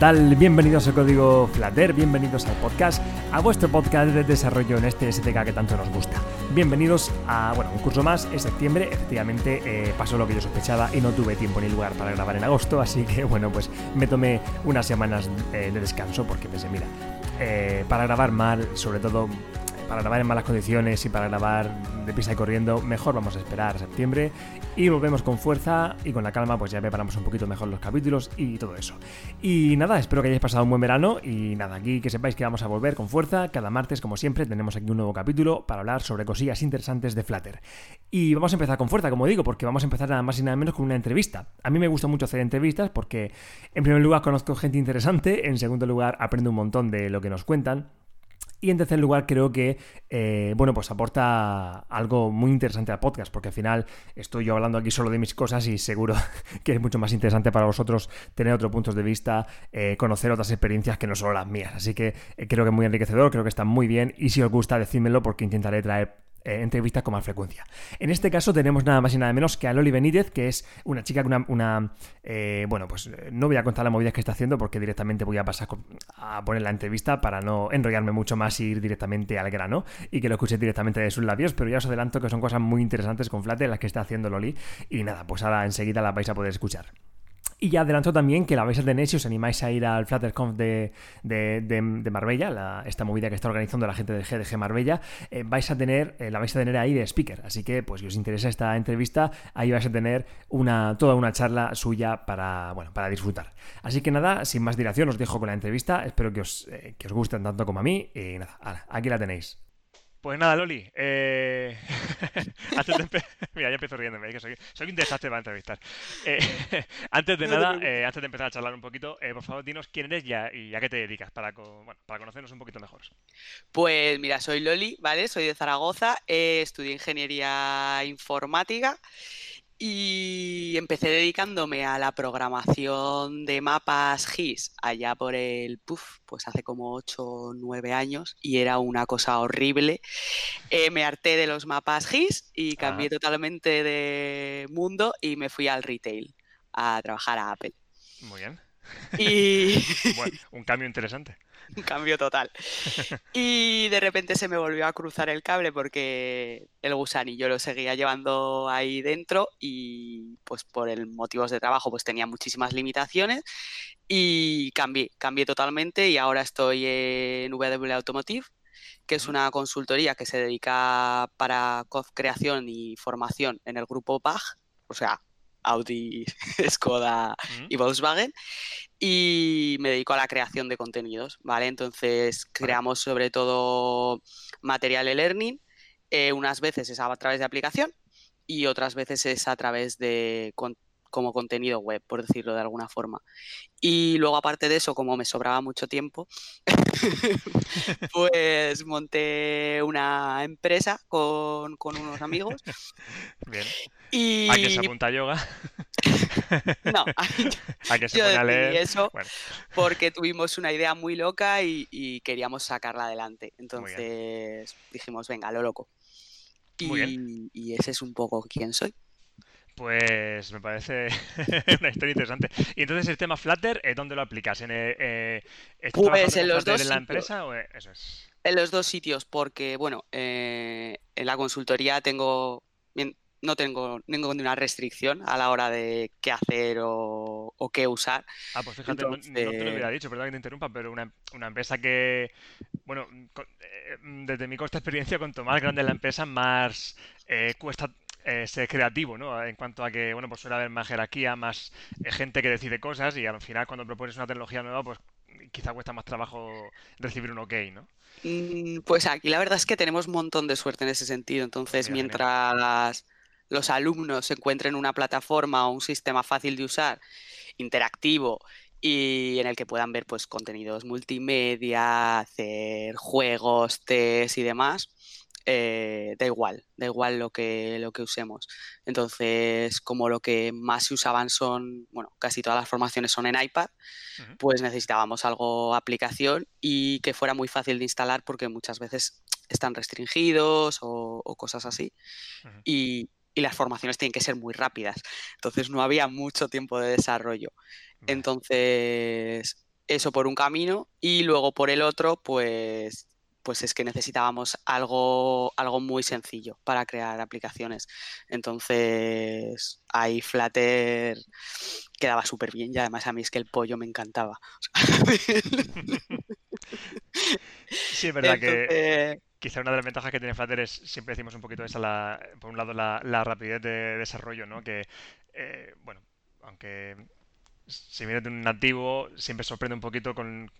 ¿qué tal? Bienvenidos a Código Flutter, bienvenidos al podcast, a vuestro podcast de desarrollo en este STK que tanto nos gusta. Bienvenidos a, bueno, un curso más, en septiembre, efectivamente eh, pasó lo que yo sospechaba y no tuve tiempo ni lugar para grabar en agosto, así que bueno, pues me tomé unas semanas eh, de descanso porque pensé, mira, eh, para grabar mal, sobre todo para grabar en malas condiciones y para grabar de pisa y corriendo, mejor vamos a esperar a septiembre y volvemos con fuerza y con la calma, pues ya preparamos un poquito mejor los capítulos y todo eso. Y nada, espero que hayáis pasado un buen verano y nada, aquí que sepáis que vamos a volver con fuerza. Cada martes, como siempre, tenemos aquí un nuevo capítulo para hablar sobre cosillas interesantes de Flutter. Y vamos a empezar con fuerza, como digo, porque vamos a empezar nada más y nada menos con una entrevista. A mí me gusta mucho hacer entrevistas porque, en primer lugar, conozco gente interesante, en segundo lugar, aprendo un montón de lo que nos cuentan. Y en tercer lugar, creo que, eh, bueno, pues aporta algo muy interesante al podcast, porque al final estoy yo hablando aquí solo de mis cosas y seguro que es mucho más interesante para vosotros tener otros puntos de vista, eh, conocer otras experiencias que no solo las mías. Así que eh, creo que es muy enriquecedor, creo que está muy bien y si os gusta, decídmelo porque intentaré traer eh, entrevistas con más frecuencia. En este caso tenemos nada más y nada menos que a Loli Benítez, que es una chica, una, una eh, bueno, pues eh, no voy a contar las movidas que está haciendo porque directamente voy a pasar a poner la entrevista para no enrollarme mucho más y ir directamente al grano y que lo escuche directamente de sus labios, pero ya os adelanto que son cosas muy interesantes con Flutter las que está haciendo Loli y nada, pues ahora enseguida las vais a poder escuchar. Y ya adelanto también que la vais a tener, si os animáis a ir al FlutterConf de, de, Marbella, esta movida que está organizando la gente de GDG Marbella, eh, vais a tener, eh, la vais a tener ahí de speaker. Así que, pues, si os interesa esta entrevista, ahí vais a tener una, toda una charla suya para, bueno, para disfrutar. Así que nada, sin más dilación, os dejo con la entrevista. Espero que os, eh, que os gusten tanto como a mí. Y nada, aquí la tenéis. Pues nada, Loli. Eh... Mira, ya empiezo riéndome, que soy, un desastre para entrevistar. Eh, antes de nada, eh, antes de empezar a charlar un poquito, eh, por favor, dinos quién eres ya, y a qué te dedicas para, para conocernos un poquito mejor. Pues mira, soy Loli, ¿vale? Soy de Zaragoza, estudié ingeniería informática y empecé dedicándome a la programación de mapas GIS allá por el PUF, pues hace como 8 o 9 años y era una cosa horrible. Eh, me harté de los mapas GIS y cambié totalmente de mundo y me fui al retail a trabajar a Apple. Muy bien. Y... bueno, un cambio interesante. Un cambio total. Y de repente se me volvió a cruzar el cable porque el gusanillo lo seguía llevando ahí dentro y pues por el motivos de trabajo pues tenía muchísimas limitaciones y cambié, cambié totalmente y ahora estoy en W Automotive que es una consultoría que se dedica para creación y formación en el grupo PAG, o sea, Audi, Skoda y Volkswagen y me dedico a la creación de contenidos, ¿vale? Entonces creamos sobre todo material e learning, eh, unas veces es a través de aplicación y otras veces es a través de como contenido web, por decirlo de alguna forma. Y luego, aparte de eso, como me sobraba mucho tiempo, pues monté una empresa con, unos amigos. Bien. Y... ¿A que se apunta yoga? no, a que se yo leer. eso porque tuvimos una idea muy loca y, queríamos sacarla adelante. Entonces dijimos, venga, lo loco. Y, y ese es un poco quién soy. Pues me parece una historia interesante. Y entonces el tema Flutter, eh, ¿dónde lo aplicas? ¿En, eh, eh pues en los dos en la empresa o eso es? En los dos sitios, porque bueno, eh, en la consultoría tengo no tengo ninguna restricción a la hora de qué hacer o, qué usar. Ah, pues fíjate, no, te lo hubiera dicho, perdón que te interrumpa, pero una, empresa que, bueno, desde mi corta experiencia, cuanto más grande la empresa, más cuesta eh, ser creativo, ¿no? En cuanto a que, bueno, pues suele haber más jerarquía, más eh, gente que decide cosas y al final cuando propones una tecnología nueva, pues quizá cuesta más trabajo recibir un ok, ¿no? Mm, pues aquí la verdad es que tenemos un montón de suerte en ese sentido. Entonces, mientras los alumnos encuentren una plataforma o un sistema fácil de usar, interactivo y en el que puedan ver pues contenidos multimedia, hacer juegos, test y demás, eh, da igual, da igual lo que, lo que usemos. Entonces, como lo que más se usaban son, bueno, casi todas las formaciones son en iPad, pues necesitábamos algo aplicación y que fuera muy fácil de instalar porque muchas veces están restringidos o, cosas así. y, las formaciones tienen que ser muy rápidas. Entonces no había mucho tiempo de desarrollo. Entonces eso por un camino y luego por el otro, pues pues es que necesitábamos algo, algo muy sencillo para crear aplicaciones. Entonces, ahí Flutter quedaba súper bien y además a mí es que el pollo me encantaba. sí, es verdad que quizá una de las ventajas que tiene Flutter es, siempre decimos un poquito esa, la, por un lado, la, rapidez de desarrollo, ¿no? Que, eh, bueno, aunque si vienes de un nativo, siempre sorprende un poquito con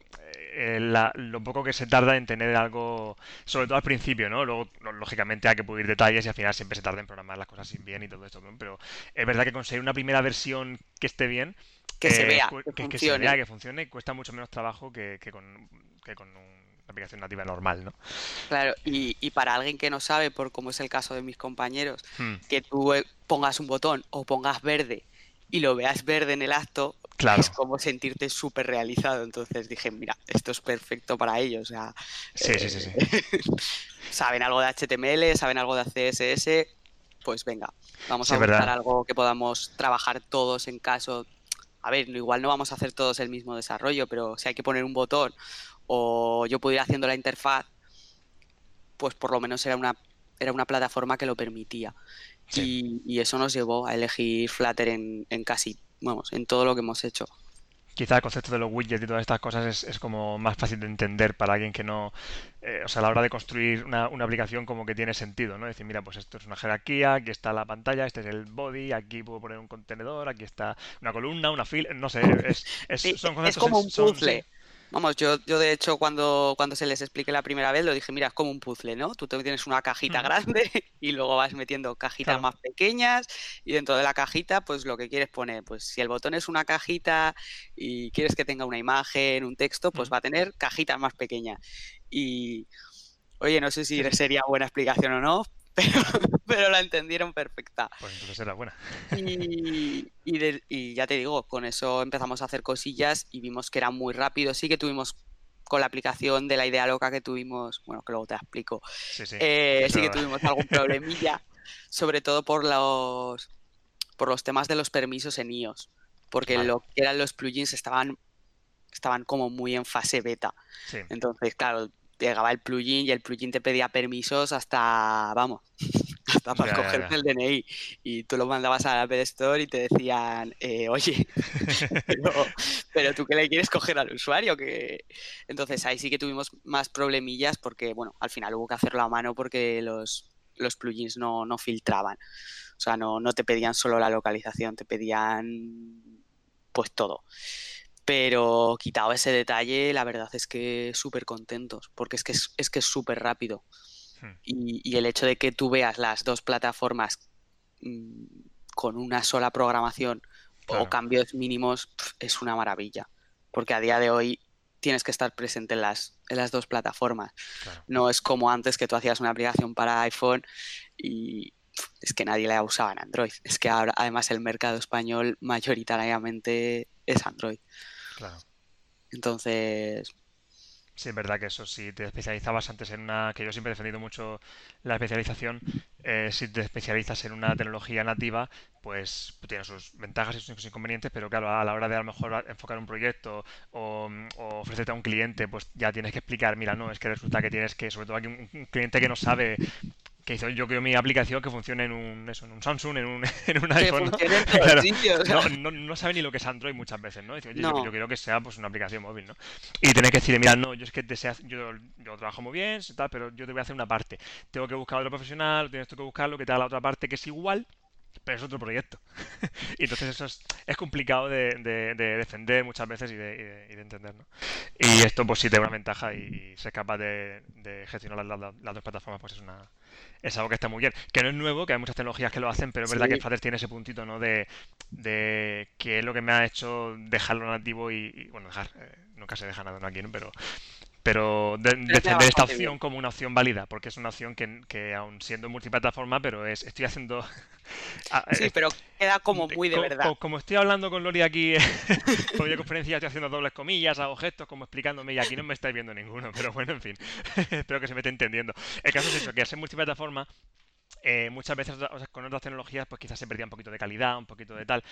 eh, lo poco que se tarda en tener algo, sobre todo al principio, ¿no? Luego, lógicamente, hay que pulir detalles y al final siempre se tarda en programar las cosas bien y todo esto, Pero es verdad que conseguir una primera versión que esté bien, que, se vea, que, se vea, que funcione, cuesta mucho menos trabajo que, con, con una aplicación nativa normal, ¿no? Claro, y, para alguien que no sabe, por como es el caso de mis compañeros, hmm. que tú eh, pongas un botón o pongas verde y lo veas verde en el acto, es como sentirte súper realizado. Entonces dije, mira, esto es perfecto para ellos. sí, sí, sí, saben algo de HTML, saben algo de CSS, pues venga, vamos a buscar algo que podamos trabajar todos en caso. A ver, igual no vamos a hacer todos el mismo desarrollo, pero si hay que poner un botón o yo puedo ir haciendo la interfaz, pues por lo menos era una, era una plataforma que lo permitía. Y, eso nos llevó a elegir Flutter en, en, casi, vamos, en todo lo que hemos hecho. Quizá el concepto de los widgets y todas estas cosas es, es como más fácil de entender para alguien que no, eh, o sea, a la hora de construir una, una, aplicación como que tiene sentido, ¿no? Decir, mira, pues esto es una jerarquía, aquí está la pantalla, este es el body, aquí puedo poner un contenedor, aquí está una columna, una fila, no sé, es, es son conceptos... Es como un puzzle. Vamos, yo, yo de hecho cuando, cuando se les expliqué la primera vez lo dije, mira, es como un puzzle, ¿no? Tú tienes una cajita grande y luego vas metiendo cajitas más pequeñas y dentro de la cajita, pues lo que quieres poner, pues si el botón es una cajita y quieres que tenga una imagen, un texto, pues va a tener cajitas más pequeñas. Y, oye, no sé si sería buena explicación o no, pero, la entendieron perfecta. Pues entonces era buena. Y, y, ya te digo, con eso empezamos a hacer cosillas y vimos que era muy rápido. Sí que tuvimos con la aplicación de la idea loca que tuvimos, bueno, que luego te explico, sí, sí. Eh, sí que tuvimos algún problemilla, sobre todo por los, por los temas de los permisos en iOS, porque lo que eran los plugins estaban, estaban como muy en fase beta. Entonces, claro, llegaba el plugin y el plugin te pedía permisos hasta, vamos, hasta para cogerte el DNI. Y tú lo mandabas a la Apple Store y te decían, eh, oye, pero, tú qué le quieres coger al usuario. que Entonces ahí sí que tuvimos más problemillas porque, bueno, al final hubo que hacerlo a mano porque los, los plugins no, no filtraban. O sea, no, no te pedían solo la localización, te pedían pues todo. Pero quitado ese detalle, la verdad es que súper contentos, porque es que es, que es súper rápido. Hmm. Y, el hecho de que tú veas las dos plataformas mm, con una sola programación o cambios mínimos es una maravilla. Porque a día de hoy tienes que estar presente en las, en las dos plataformas. No es como antes que tú hacías una aplicación para iPhone y es que nadie la usaba en Android. Es que ahora además el mercado español mayoritariamente es Android. Claro. Entonces. Sí, es verdad que eso, si te especializabas antes en una, que yo siempre he defendido mucho la especialización, eh, si te especializas en una tecnología nativa, pues tiene sus ventajas y sus inconvenientes, pero claro, a la hora de a lo mejor enfocar un proyecto o, ofrecerte a un cliente, pues ya tienes que explicar, mira, no, es que resulta que tienes que, sobre todo aquí un cliente que no sabe que hizo yo creo mi aplicación que funcione en un, eso, en un Samsung, en un, en un iPhone. ¿no? no, sabe ni lo que es Android muchas veces, ¿no? Dice, yo, quiero que sea pues una aplicación móvil, ¿no? Y tener que decirle, mira, no, yo es que yo, yo trabajo muy bien, tal, pero yo te voy a hacer una parte. Tengo que buscar otro profesional, tienes tú que buscarlo, que te haga la otra parte que es igual, pero es otro proyecto. y entonces eso es, es complicado de, de, defender muchas veces y de, y de, entender, ¿no? Y esto pues sí tiene una ventaja y, ser capaz de, gestionar las, las, dos plataformas pues es una, es algo que está muy bien. Que no es nuevo, que hay muchas tecnologías que lo hacen, pero es verdad que Flutter tiene ese puntito, ¿no? De, de que es lo que me ha hecho dejarlo nativo y, bueno, dejar, eh, nunca se deja nada ¿no? aquí, ¿no? Pero pero defender esta opción como una opción válida, porque es una opción que, que aún siendo multiplataforma, pero es estoy haciendo... sí, pero queda como muy de verdad. Como, estoy hablando con Lori aquí por videoconferencia, estoy haciendo dobles comillas, hago gestos, como explicándome, y aquí no me estáis viendo ninguno, pero bueno, en fin, espero que se me esté entendiendo. El caso es eso, que al ser multiplataforma, eh, muchas veces con otras tecnologías pues quizás se perdía un poquito de calidad, un poquito de tal.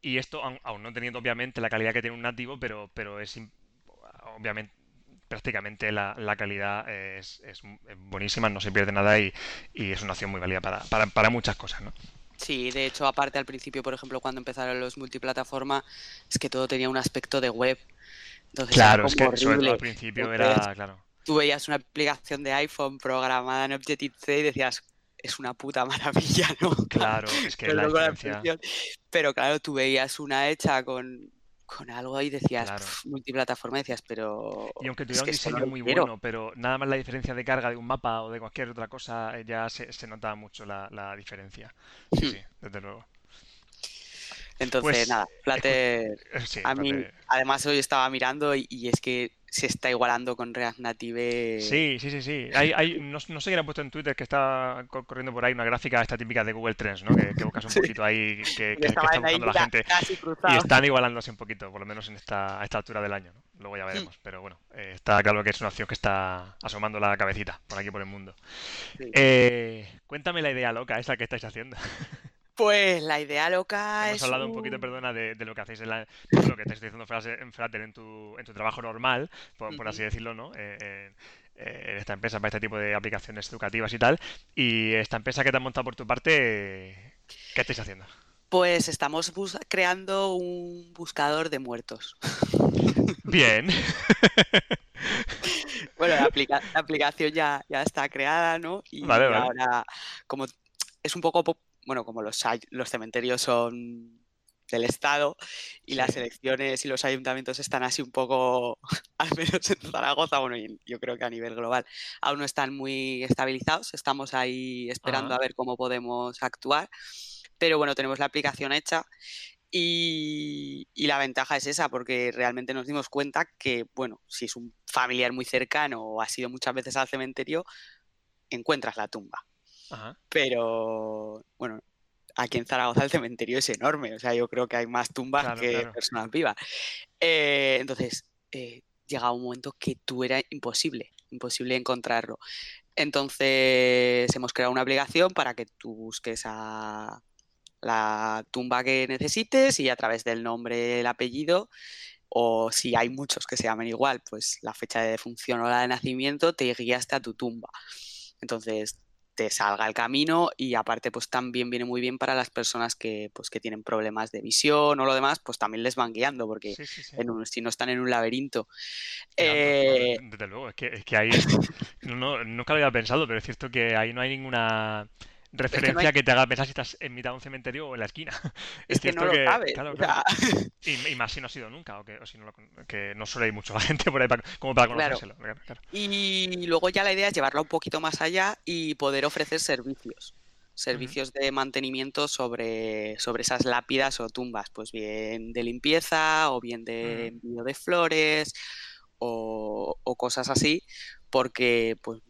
Y esto aún, no teniendo obviamente la calidad que tiene un nativo, pero, pero es obviamente prácticamente la, calidad es, buenísima, no se pierde nada y, es una opción muy válida para, para, muchas cosas, ¿no? Sí, de hecho, aparte al principio, por ejemplo, cuando empezaron los multiplataforma, es que todo tenía un aspecto de web. claro, es que sobre todo al principio era, claro. Tú veías una aplicación de iPhone programada en Objective-C y decías, es una puta maravilla, ¿no? Claro, es que la diferencia... Pero claro, tú veías una hecha con, con algo ahí decías multiplataforma decías pero y aunque tuviera un diseño muy bueno pero nada más la diferencia de carga de un mapa o de cualquier otra cosa eh, ya se, se notaba mucho la, diferencia. Sí, hmm. sí desde luego. Entonces pues, nada Flutter a mí además hoy estaba mirando y es que se está igualando con React Native. Sí, sí, sí, sí. Hay, hay, no, sé qué ha puesto en Twitter que está corriendo por ahí una gráfica esta típica de Google Trends, ¿no? Que, que buscas un poquito ahí que, que, está buscando la gente. Y están igualándose un poquito, por lo menos en esta, a esta altura del año, ¿no? Luego ya veremos. Pero bueno, eh, está claro que es una opción que está asomando la cabecita por aquí por el mundo. Eh, cuéntame la idea loca esa que estáis haciendo. Pues la idea loca Hemos hablado un poquito, perdona, de, lo que hacéis en la, lo que haciendo en Flutter en tu, en tu trabajo normal, por, así decirlo, ¿no? Eh, en esta empresa para este tipo de aplicaciones educativas y tal. Y esta empresa que te has montado por tu parte, ¿qué estáis haciendo? Pues estamos creando un buscador de muertos. Bien. bueno, la, aplicación ya, ya está creada, ¿no? Y ahora, como es un poco bueno, como los, los cementerios son del Estado y las elecciones y los ayuntamientos están así un poco, al menos en Zaragoza, bueno, yo creo que a nivel global, aún no están muy estabilizados. Estamos ahí esperando a ver cómo podemos actuar. Pero bueno, tenemos la aplicación hecha y, y, la ventaja es esa, porque realmente nos dimos cuenta que, bueno, si es un familiar muy cercano o ha sido muchas veces al cementerio, encuentras la tumba. Pero, bueno, aquí en Zaragoza el cementerio es enorme, o sea, yo creo que hay más tumbas que personas vivas. Eh, entonces, eh, llega un momento que tú era imposible, imposible encontrarlo. Entonces, hemos creado una aplicación para que tú busques a la tumba que necesites y a través del nombre, el apellido, o si hay muchos que se llamen igual, pues la fecha de defunción o la de nacimiento te guía hasta tu tumba. Entonces, te salga el camino y aparte pues también viene muy bien para las personas que pues que tienen problemas de visión o lo demás pues también les van guiando porque si no están en un laberinto. Eh, desde luego es que, es que ahí no, nunca lo había pensado pero es cierto que ahí no hay ninguna referencia que, te haga pensar si estás en mitad de un cementerio o en la esquina. Es, que no lo sabes. Y, más si no has ido nunca, o que, o si no que no suele ir mucho la gente por ahí como para conocérselo. Y luego ya la idea es llevarlo un poquito más allá y poder ofrecer servicios. Servicios de mantenimiento sobre, sobre esas lápidas o tumbas, pues bien de limpieza o bien de envío de flores o, o cosas así, porque pues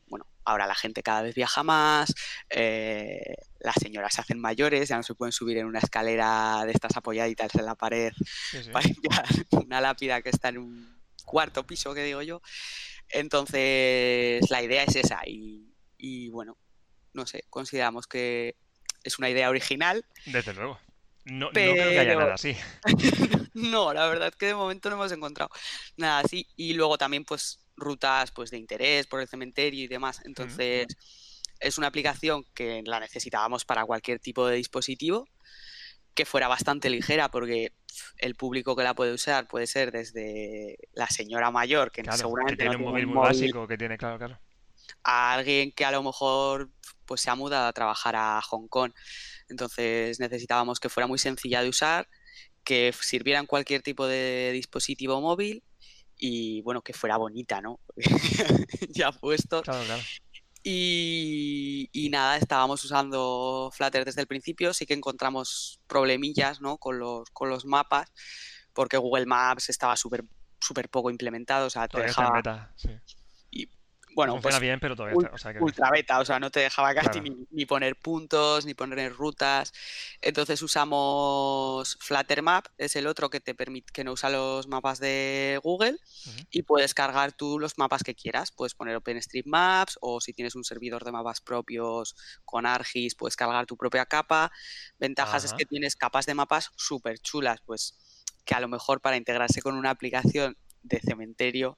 ahora la gente cada vez viaja más, eh, las señoras se hacen mayores, ya no se pueden subir en una escalera de estas apoyaditas en la pared para una lápida que está en un cuarto piso, que digo yo. Entonces, la idea es esa y, bueno, no sé, consideramos que es una idea original. Desde luego. No, no creo que haya nada así. no, la verdad es que de momento no hemos encontrado nada así. Y luego también, pues, rutas pues, de interés por el cementerio y demás. Entonces, es una aplicación que la necesitábamos para cualquier tipo de dispositivo, que fuera bastante ligera, porque el público que la puede usar puede ser desde la señora mayor, que seguramente tiene un móvil muy básico, que tiene, claro, claro. A alguien que a lo mejor pues se ha mudado a trabajar a Hong Kong. Entonces necesitábamos que fuera muy sencilla de usar, que sirviera en cualquier tipo de dispositivo móvil y bueno, que fuera bonita, ¿no? ya puesto. Claro, claro. Y, nada, estábamos usando Flutter desde el principio, sí que encontramos problemillas ¿no? con, los, con los mapas, porque Google Maps estaba súper súper poco implementado, o sea, te dejaba... sí bueno, pues, bien, pero todavía o sea, ultra beta, o sea, no te dejaba casi ni, poner puntos, ni poner rutas. Entonces usamos Fluttermap, es el otro que te permite que no usa los mapas de Google y puedes cargar tú los mapas que quieras. Puedes poner OpenStreetMaps o si tienes un servidor de mapas propios con Argis, puedes cargar tu propia capa. Ventajas es que tienes capas de mapas súper chulas, pues que a lo mejor para integrarse con una aplicación de cementerio,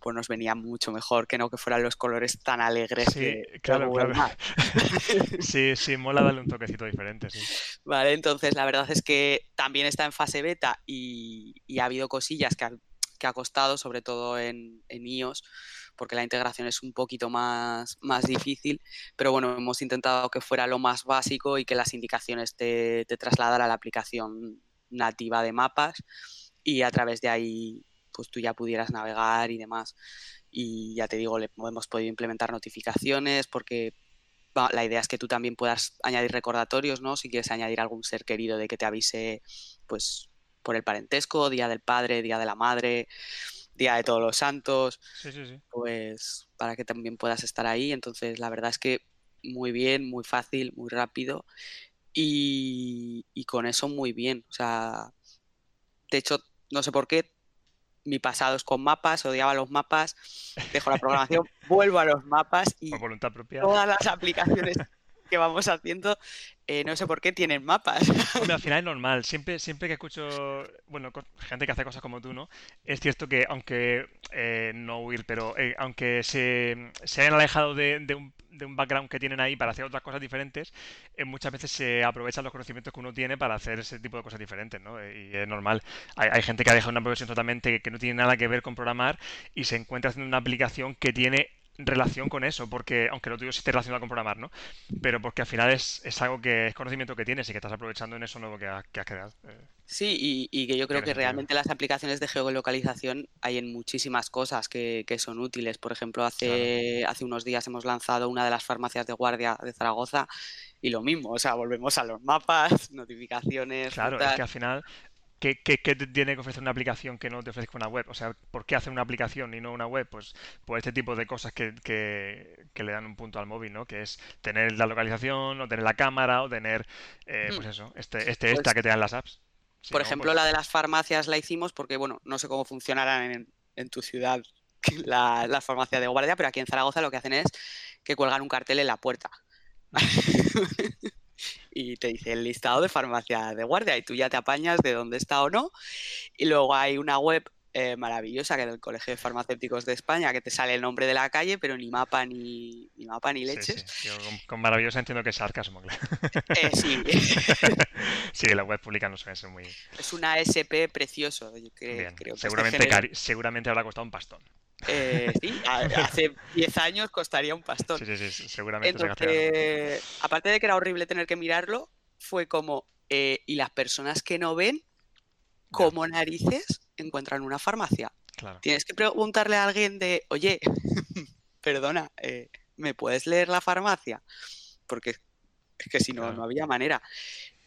pues nos venía mucho mejor que no que fueran los colores tan alegres Sí, que, claro, claro. Sí, sí, mola darle un toquecito diferente, sí. Vale, entonces la verdad es que también está en fase beta y, y ha habido cosillas que, han- que ha costado, sobre todo en, en iOS, porque la integración es un poquito más, más difícil, pero bueno, hemos intentado que fuera lo más básico y que las indicaciones te, te trasladara a la aplicación nativa de mapas y a través de ahí pues tú ya pudieras navegar y demás. Y ya te digo, le hemos podido implementar notificaciones porque la idea es que tú también puedas añadir recordatorios, ¿no? Si quieres añadir algún ser querido de que te avise, pues, por el parentesco, Día del Padre, Día de la Madre, Día de Todos los Santos, Sí, sí, sí. pues, para que también puedas estar ahí. Entonces, la verdad es que muy bien, muy fácil, muy rápido y, y con eso muy bien. O sea, de hecho, no sé por qué, mi pasado es con mapas, odiaba los mapas, dejo la programación, vuelvo a los mapas y Por voluntad propia. todas las aplicaciones que vamos haciendo, eh, no sé por qué tienen mapas. Hombre, al final es normal. Siempre, siempre que escucho, bueno, gente que hace cosas como tú, ¿no? Es cierto que aunque, eh, no huir, pero eh, aunque se, se hayan alejado de, de un, de un background que tienen ahí para hacer otras cosas diferentes, eh, muchas veces se aprovechan los conocimientos que uno tiene para hacer ese tipo de cosas diferentes, ¿no? Eh, Y es normal. Hay, hay gente que ha dejado una profesión totalmente que no tiene nada que ver con programar y se encuentra haciendo una aplicación que tiene relación con eso, porque aunque lo tuyo sí esté relacionado con programar, ¿no? Pero porque al final es, es algo que es conocimiento que tienes y que estás aprovechando en eso nuevo que, ha- que has creado. Eh, Sí, y, y que yo creo que realmente las aplicaciones de geolocalización hay en muchísimas cosas que, que son útiles. Por ejemplo, Claro. hace, hace unos días hemos lanzado una de las farmacias de guardia de Zaragoza y lo mismo, o sea, volvemos a los mapas, notificaciones, Claro, es que al final, ¿qué, qué- tiene que ofrecer una aplicación que no te ofrezca una web? O sea, ¿por qué hacer una aplicación y no una web? Pues por este tipo de cosas que, que- que le dan un punto al móvil, ¿no? Que es tener la localización, o tener la cámara, o tener, eh, Mm, pues eso, este, este Pues, extra que te dan las apps. Si por no, ejemplo, pues la de las farmacias la hicimos porque, bueno, no sé cómo funcionarán en, en tu ciudad la, la farmacia de guardia, pero aquí en Zaragoza lo que hacen es que cuelgan un cartel en la puerta. y te dice el listado de farmacia de guardia y tú ya te apañas de dónde está o no. Y luego hay una web eh, maravillosa que es del Colegio de Farmacéuticos de España que te sale el nombre de la calle, pero ni mapa ni, ni mapa ni leches. sí. Yo con, con maravillosa entiendo que es sarcasmo, claro. Eh, sí, Sí, las webs públicas no suelen ser muy... es una SP precioso. Yo Bien, creo que seguramente, este género, cari- seguramente habrá costado un pastón. Eh, sí, a- hace 10 años costaría un pastón. Sí, sí, sí, seguramente se aparte de que era horrible tener que mirarlo, fue como, eh, ¿y las personas que no ven, Ya, cómo narices encuentran una farmacia? claro. Tienes que preguntarle a alguien de, oye, perdona, eh, ¿me puedes leer la farmacia? Porque es que si no, no había manera.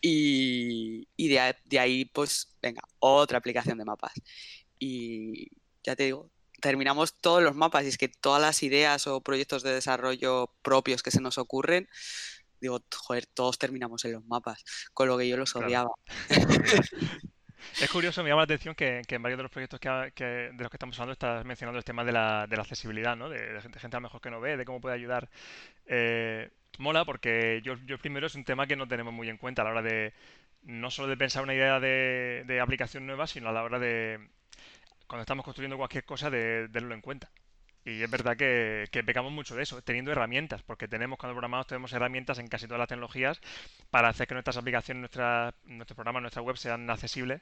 Y, y de, de ahí, pues, venga, otra aplicación de mapas. Y ya te digo, terminamos todos los mapas y es que todas las ideas o proyectos de desarrollo propios que se nos ocurren, digo, joder, todos terminamos en los mapas, con lo que yo los odiaba. Es curioso, me llama la atención que, que en varios de los proyectos que, ha- que- de los que estamos hablando estás mencionando el tema de la, de la accesibilidad, ¿no? De, de gente, gente a lo mejor que no ve, de cómo puede ayudar. Eh, mola porque yo, yo primero es un tema que no tenemos muy en cuenta a la hora de, no solo de pensar una idea de, de aplicación nueva, sino a la hora de, cuando estamos construyendo cualquier cosa, de, tenerlo en cuenta. Y es verdad que, que pecamos mucho de eso, teniendo herramientas, porque tenemos, cuando programamos, tenemos herramientas en casi todas las tecnologías para hacer que nuestras aplicaciones, nuestra, nuestros programas, nuestra web sean accesibles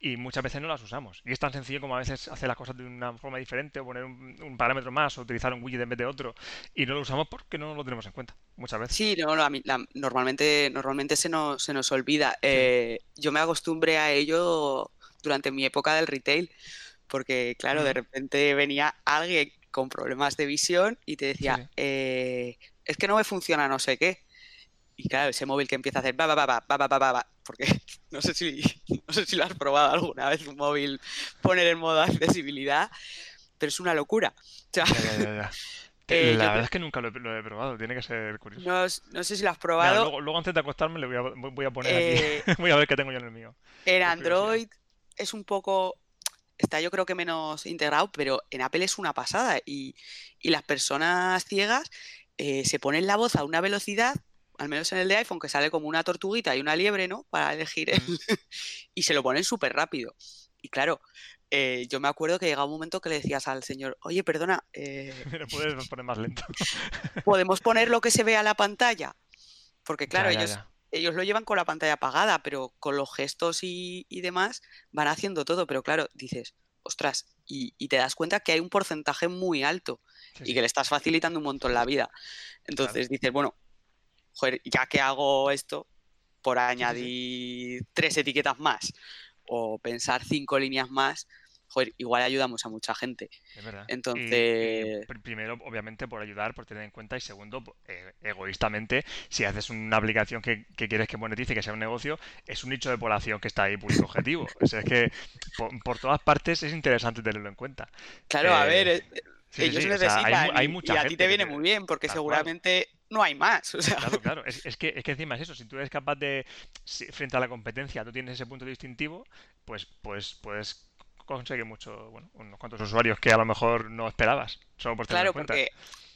y muchas veces no las usamos. Y es tan sencillo como a veces hacer las cosas de una forma diferente o poner un, un parámetro más o utilizar un widget en vez de otro y no lo usamos porque no lo tenemos en cuenta, muchas veces. Sí, no, la- normalmente, normalmente se nos, se nos olvida. Sí, Eh, yo me acostumbré a ello durante mi época del retail, porque claro, de repente venía alguien con problemas de visión y te decía, sí. "Eh, es que no me funciona no sé qué. Y claro, ese móvil que empieza a hacer ba, ba, ba, ba, ba, ba, ba, ba, porque no sé si, no sé si lo has probado alguna vez un móvil poner en modo accesibilidad, pero es una locura. O sea, Ya, ya, ya, eh, La verdad es que nunca lo he, lo he probado, tiene que ser curioso. no, sé si lo has probado. luego, luego antes de acostarme le voy a, voy a poner aquí, Eh, voy a ver qué tengo yo en el mío, En curiosidad. Android es un poco, está yo creo que menos integrado, pero en Apple es una pasada y, y las personas ciegas eh, se ponen la voz a una velocidad, al menos en el de iPhone, que sale como una tortuguita y una liebre, ¿no? Para elegir el- y se lo ponen súper rápido. Y claro, eh, yo me acuerdo que llegaba un momento que le decías al señor, oye, perdona, eh, puedes poner más lento. ¿Podemos poner lo que se ve a la pantalla? Porque claro, ellos, ellos lo llevan con la pantalla apagada, pero con los gestos y, demás van haciendo todo. Pero claro, dices, ostras, y, te das cuenta que hay un porcentaje muy alto y que le estás facilitando un montón la vida. Entonces dices, bueno, joder, ya que hago esto, por añadir tres etiquetas más o pensar cinco líneas más, joder, igual ayudamos a mucha gente. Es verdad. Entonces. primero, obviamente, por ayudar, por tener en cuenta, y segundo, eh, egoístamente, si haces una aplicación que, quieres que monetice, que sea un negocio, es un nicho de población que está ahí público objetivo. o sea, es que por, todas partes es interesante tenerlo en cuenta. Claro, a ver. Eh, ellos necesitan hay, mucha y a ti te viene muy bien porque seguramente no hay más. Claro, claro. Es, que, es que encima es eso. Si tú eres capaz de, frente a la competencia, tú tienes ese punto distintivo, pues, pues puedes consigue mucho, bueno, unos cuantos usuarios que a lo mejor no esperabas, solo por tener Claro, porque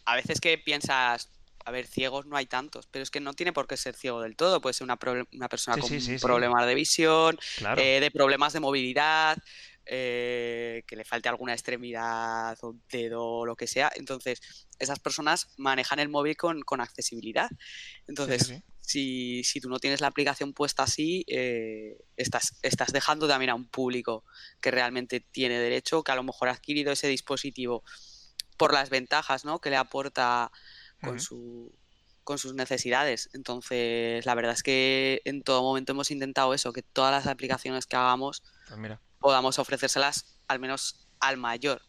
a veces que piensas, a ver, ciegos no hay tantos, pero es que no tiene por qué ser ciego del todo, puede ser una, una persona con problemas de visión, eh, de problemas de movilidad, eh, que le falte alguna extremidad o dedo o lo que sea. Entonces, esas personas manejan el móvil con, con accesibilidad. Entonces, si, si, tú no tienes la aplicación puesta así, eh, estás, estás dejando también a un público que realmente tiene derecho, que a lo mejor ha adquirido ese dispositivo por las ventajas ¿no? que le aporta con, su, con sus necesidades. Entonces, la verdad es que en todo momento hemos intentado eso, que todas las aplicaciones que hagamos pues podamos ofrecérselas al menos al mayor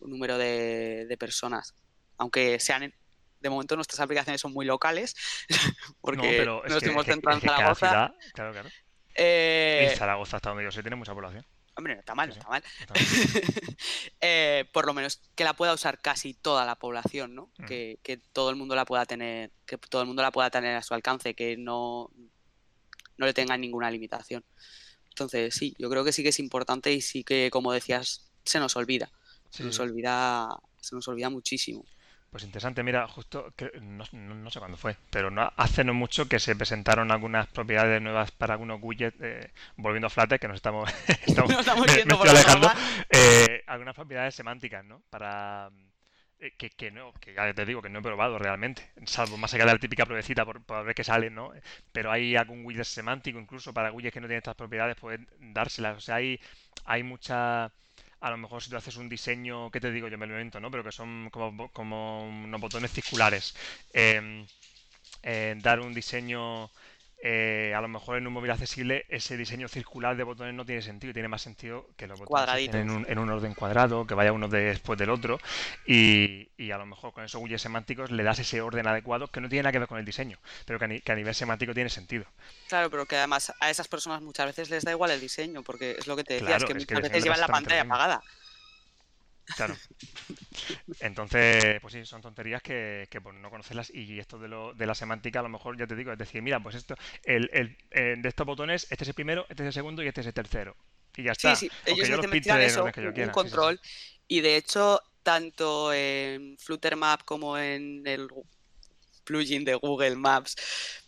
número de, de personas, aunque sean de momento nuestras aplicaciones son muy locales, porque no, nos hemos centrado en Zaragoza. claro, claro. Eh... Y Zaragoza, hasta donde yo sé, tiene mucha población. Hombre, no está mal, no está mal. Eh, por lo menos que la pueda usar casi toda la población, ¿no? Mm. Que, que, todo el mundo la pueda tener, que todo el mundo la pueda tener a su alcance, que no, no le tenga ninguna limitación. Entonces, sí, yo creo que sí que es importante y sí que, como decías, se nos olvida. Se nos olvida, se nos olvida muchísimo. Pues interesante, mira, justo, no, sé cuándo fue, pero no, hace no mucho que se presentaron algunas propiedades nuevas para algunos widgets, eh, volviendo a Flutter, que nos estamos, estamos, alejando, eh, algunas propiedades semánticas, ¿no? Para eh, que, no, que ya te digo que no he probado realmente, salvo más allá de la típica pruebecita por, ver qué sale, ¿no? Pero hay algún widget semántico, incluso para widgets que no tienen estas propiedades, pueden dárselas, o sea, hay, hay mucha a lo mejor si tú haces un diseño, ¿qué te digo? Yo me lo invento, ¿no? Pero que son como, como unos botones circulares. Em, eh, dar un diseño eh, a lo mejor en un móvil accesible ese diseño circular de botones no tiene sentido, tiene más sentido que los botones en un, en un, orden cuadrado, que vaya uno después del otro y, y, a lo mejor con esos widgets semánticos le das ese orden adecuado que no tiene nada que ver con el diseño, pero que a, nivel semántico tiene sentido. Claro, pero que además a esas personas muchas veces les da igual el diseño, porque es lo que te decía, es que muchas veces llevan la pantalla apagada. Claro. Entonces, pues sí, son tonterías que, que por no conocerlas y esto de, lo, de la semántica a lo mejor ya te digo, es decir, mira, pues esto, el, el, eh, de estos botones, este es el primero, este es el segundo y este es el tercero. Y ya está. Sí, sí, ellos yo eso, un control. y de hecho, tanto en Flutter Map como en el plugin de Google Maps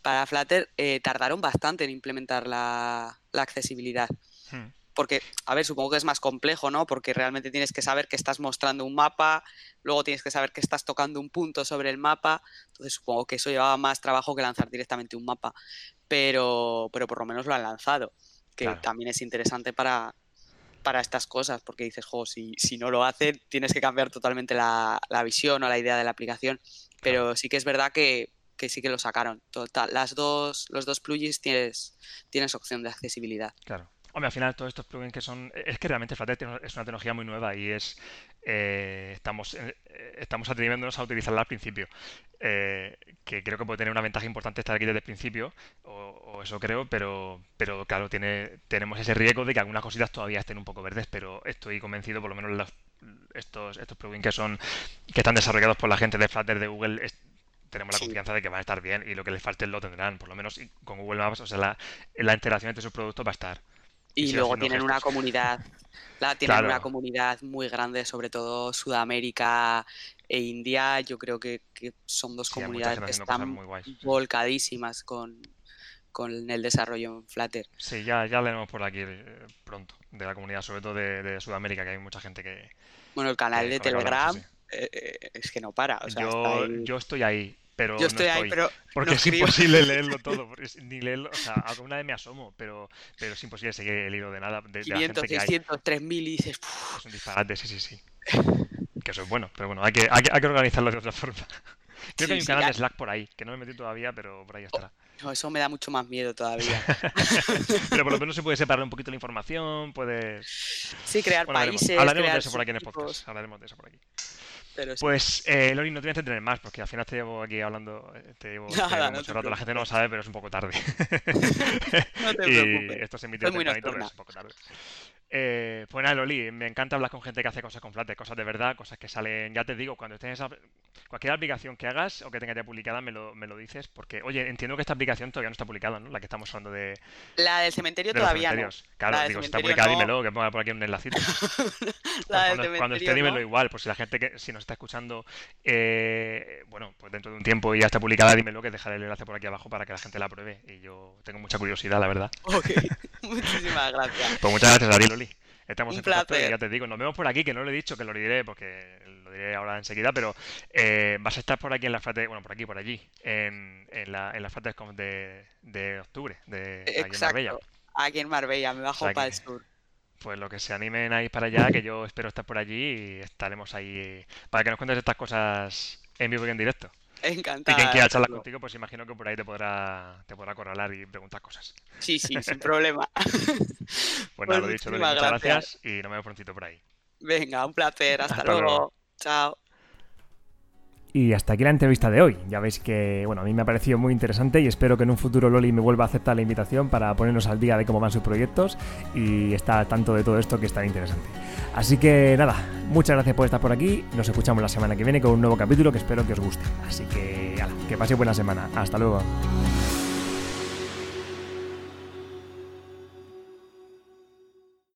para Flutter, eh, tardaron bastante en implementar la, la accesibilidad. Hmm porque, a ver, supongo que es más complejo, ¿no? Porque realmente tienes que saber que estás mostrando un mapa, luego tienes que saber que estás tocando un punto sobre el mapa, entonces supongo que eso llevaba más trabajo que lanzar directamente un mapa, pero, pero por lo menos lo han lanzado, que también es interesante para, para estas cosas, porque dices, jo, si, si no lo hacen, tienes que cambiar totalmente la, visión o la idea de la aplicación, pero sí que es verdad que, que sí que lo sacaron. Total, las dos, los dos plugins tienes, tienes opción de accesibilidad. Claro. Hombre, al final todos estos plugins que son... Es que realmente Flutter es una tecnología muy nueva y es... Eh, estamos, eh, estamos atreviéndonos a utilizarla al principio. Eh, que creo que puede tener una ventaja importante estar aquí desde el principio, o, eso creo, pero, pero claro, tiene, tenemos ese riesgo de que algunas cositas todavía estén un poco verdes, pero estoy convencido, por lo menos estos, estos plugins que son que están desarrollados por la gente de Flutter de Google, tenemos la confianza de que van a estar bien y lo que les falte lo tendrán, por lo menos con Google Maps, o sea, la, la interacción entre sus productos va a estar. Y, luego tienen una comunidad, la, tienen una comunidad muy grande, sobre todo Sudamérica e India. Yo creo que, son dos comunidades que están volcadísimas con, con el desarrollo en Flutter. Sí, ya, ya leemos por aquí eh, pronto, de la comunidad, sobre todo de, Sudamérica, que hay mucha gente que... Bueno, el canal de Telegram es que no para. yo, yo estoy ahí, pero yo estoy, ahí, pero porque es imposible leerlo todo, ni leerlo, o sea, alguna vez me asomo, pero, pero es imposible seguir el hilo de nada. De, 500, de 600, 3000 y dices... Es un disparate, sí, sí, sí. que eso es bueno, pero bueno, hay que, hay que, organizarlo de otra forma. Creo que hay un canal de Slack por ahí, que no me he metido todavía, pero por ahí estará. No, eso me da mucho más miedo todavía. pero por lo menos se puede separar un poquito la información, puedes... Sí, crear países. Hablaremos de eso por aquí en el podcast. Hablaremos de eso por aquí. Pues, eh, Lori, no te voy a entretener más, porque al final te llevo aquí hablando, eh, te llevo, mucho rato. La gente no lo sabe, pero es un poco tarde. no te preocupes. Y esto se emite pero es un poco tarde. Eh, pues nada, Loli, me encanta hablar con gente que hace cosas con Flutter, cosas de verdad, cosas que salen, ya te digo, cuando estés en cualquier aplicación que hagas o que tengas ya publicada, me lo, me lo dices, porque, oye, entiendo que esta aplicación todavía no está publicada, ¿no? La que estamos hablando de... La del cementerio todavía no. Claro, digo, si está publicada, dímelo, que ponga por aquí un enlacito. la cuando, cuando, esté, dímelo igual, por si la gente que, si nos está escuchando, eh, bueno, pues dentro de un tiempo y ya está publicada, dímelo, que dejaré el enlace por aquí abajo para que la gente la pruebe, y yo tengo mucha curiosidad, la verdad. Ok, muchísimas gracias. Pues muchas gracias a Estamos en contacto y ya te digo, nos vemos por aquí, que no lo he dicho, que lo diré porque lo diré ahora enseguida, pero eh, vas a estar por aquí en la Frate, bueno, por aquí, por allí, en, en, la, en las de, de octubre, de aquí en Marbella. Aquí en Marbella, me bajo para el sur. Pues lo que se animen a ir para allá, que yo espero estar por allí y estaremos ahí para que nos cuentes estas cosas en vivo y en directo. Encantado. Y quien quiera charlar contigo, pues imagino que por ahí te podrá, te podrá corralar y preguntar cosas. Sí, sí, sin problema. pues nada, lo dicho, muchas gracias. y nos vemos prontito por ahí. Venga, un placer. Hasta, luego. Chao. Y hasta aquí la entrevista de hoy. Ya veis que, bueno, a mí me ha parecido muy interesante y espero que en un futuro Loli me vuelva a aceptar la invitación para ponernos al día de cómo van sus proyectos y estar tanto de todo esto que es tan interesante. Así que nada, muchas gracias por estar por aquí. Nos escuchamos la semana que viene con un nuevo capítulo que espero que os guste. Así que, ala, que pase buena semana. Hasta luego.